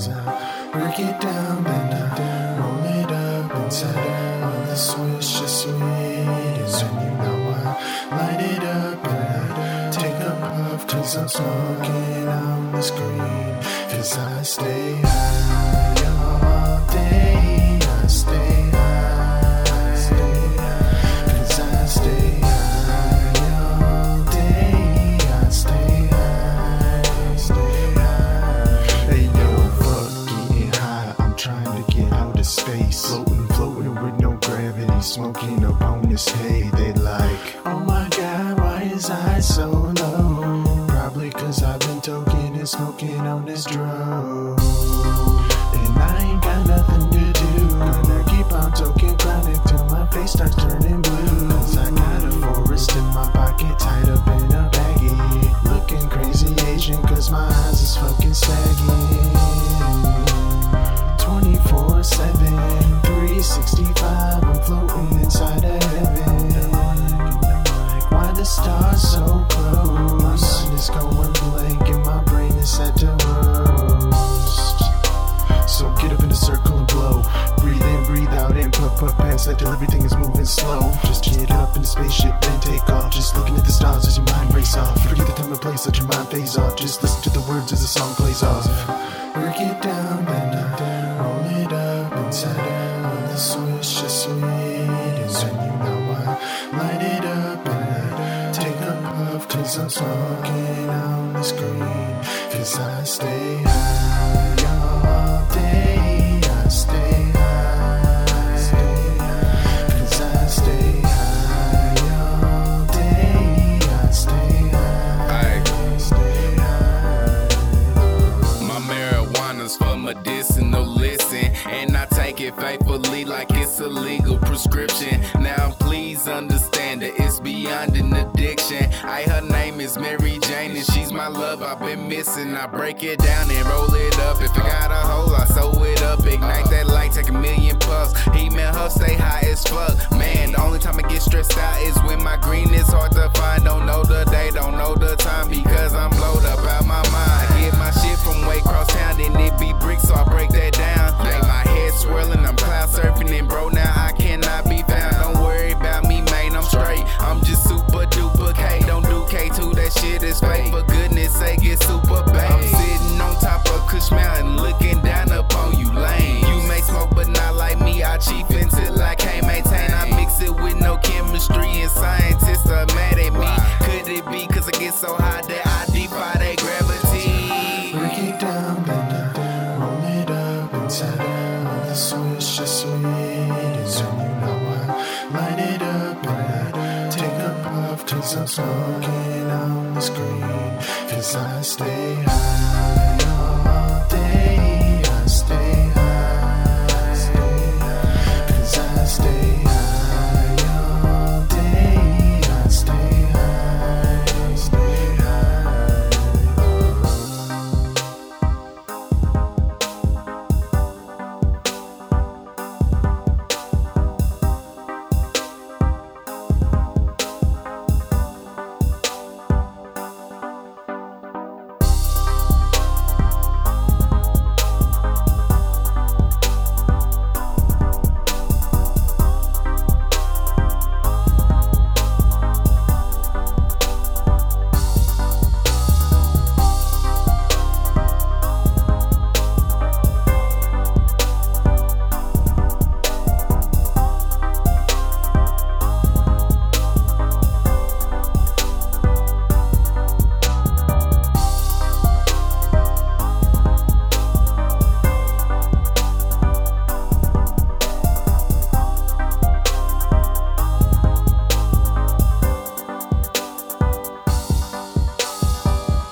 sounds out. Work it down, then I roll it up inside. All the Swisher Sweet, and you know I light it up and I take a puff, cause I'm smoking on the screen, cause I stay high. his eyes so low? Probably cause I've been toking and smoking on this drug. And I ain't got nothing. So Swisher Sweet as when you know I light it up and I take a puff cause I'm smoking on the screen cause I stay high. prescription. Now please understand that it's beyond an addiction. I her name is Mary Jane and she's my love I've been missing. I break it down and roll it up if I got a just sweet as you know I light it up and I take a puff cause I'm smoking on the screen cause I stay high.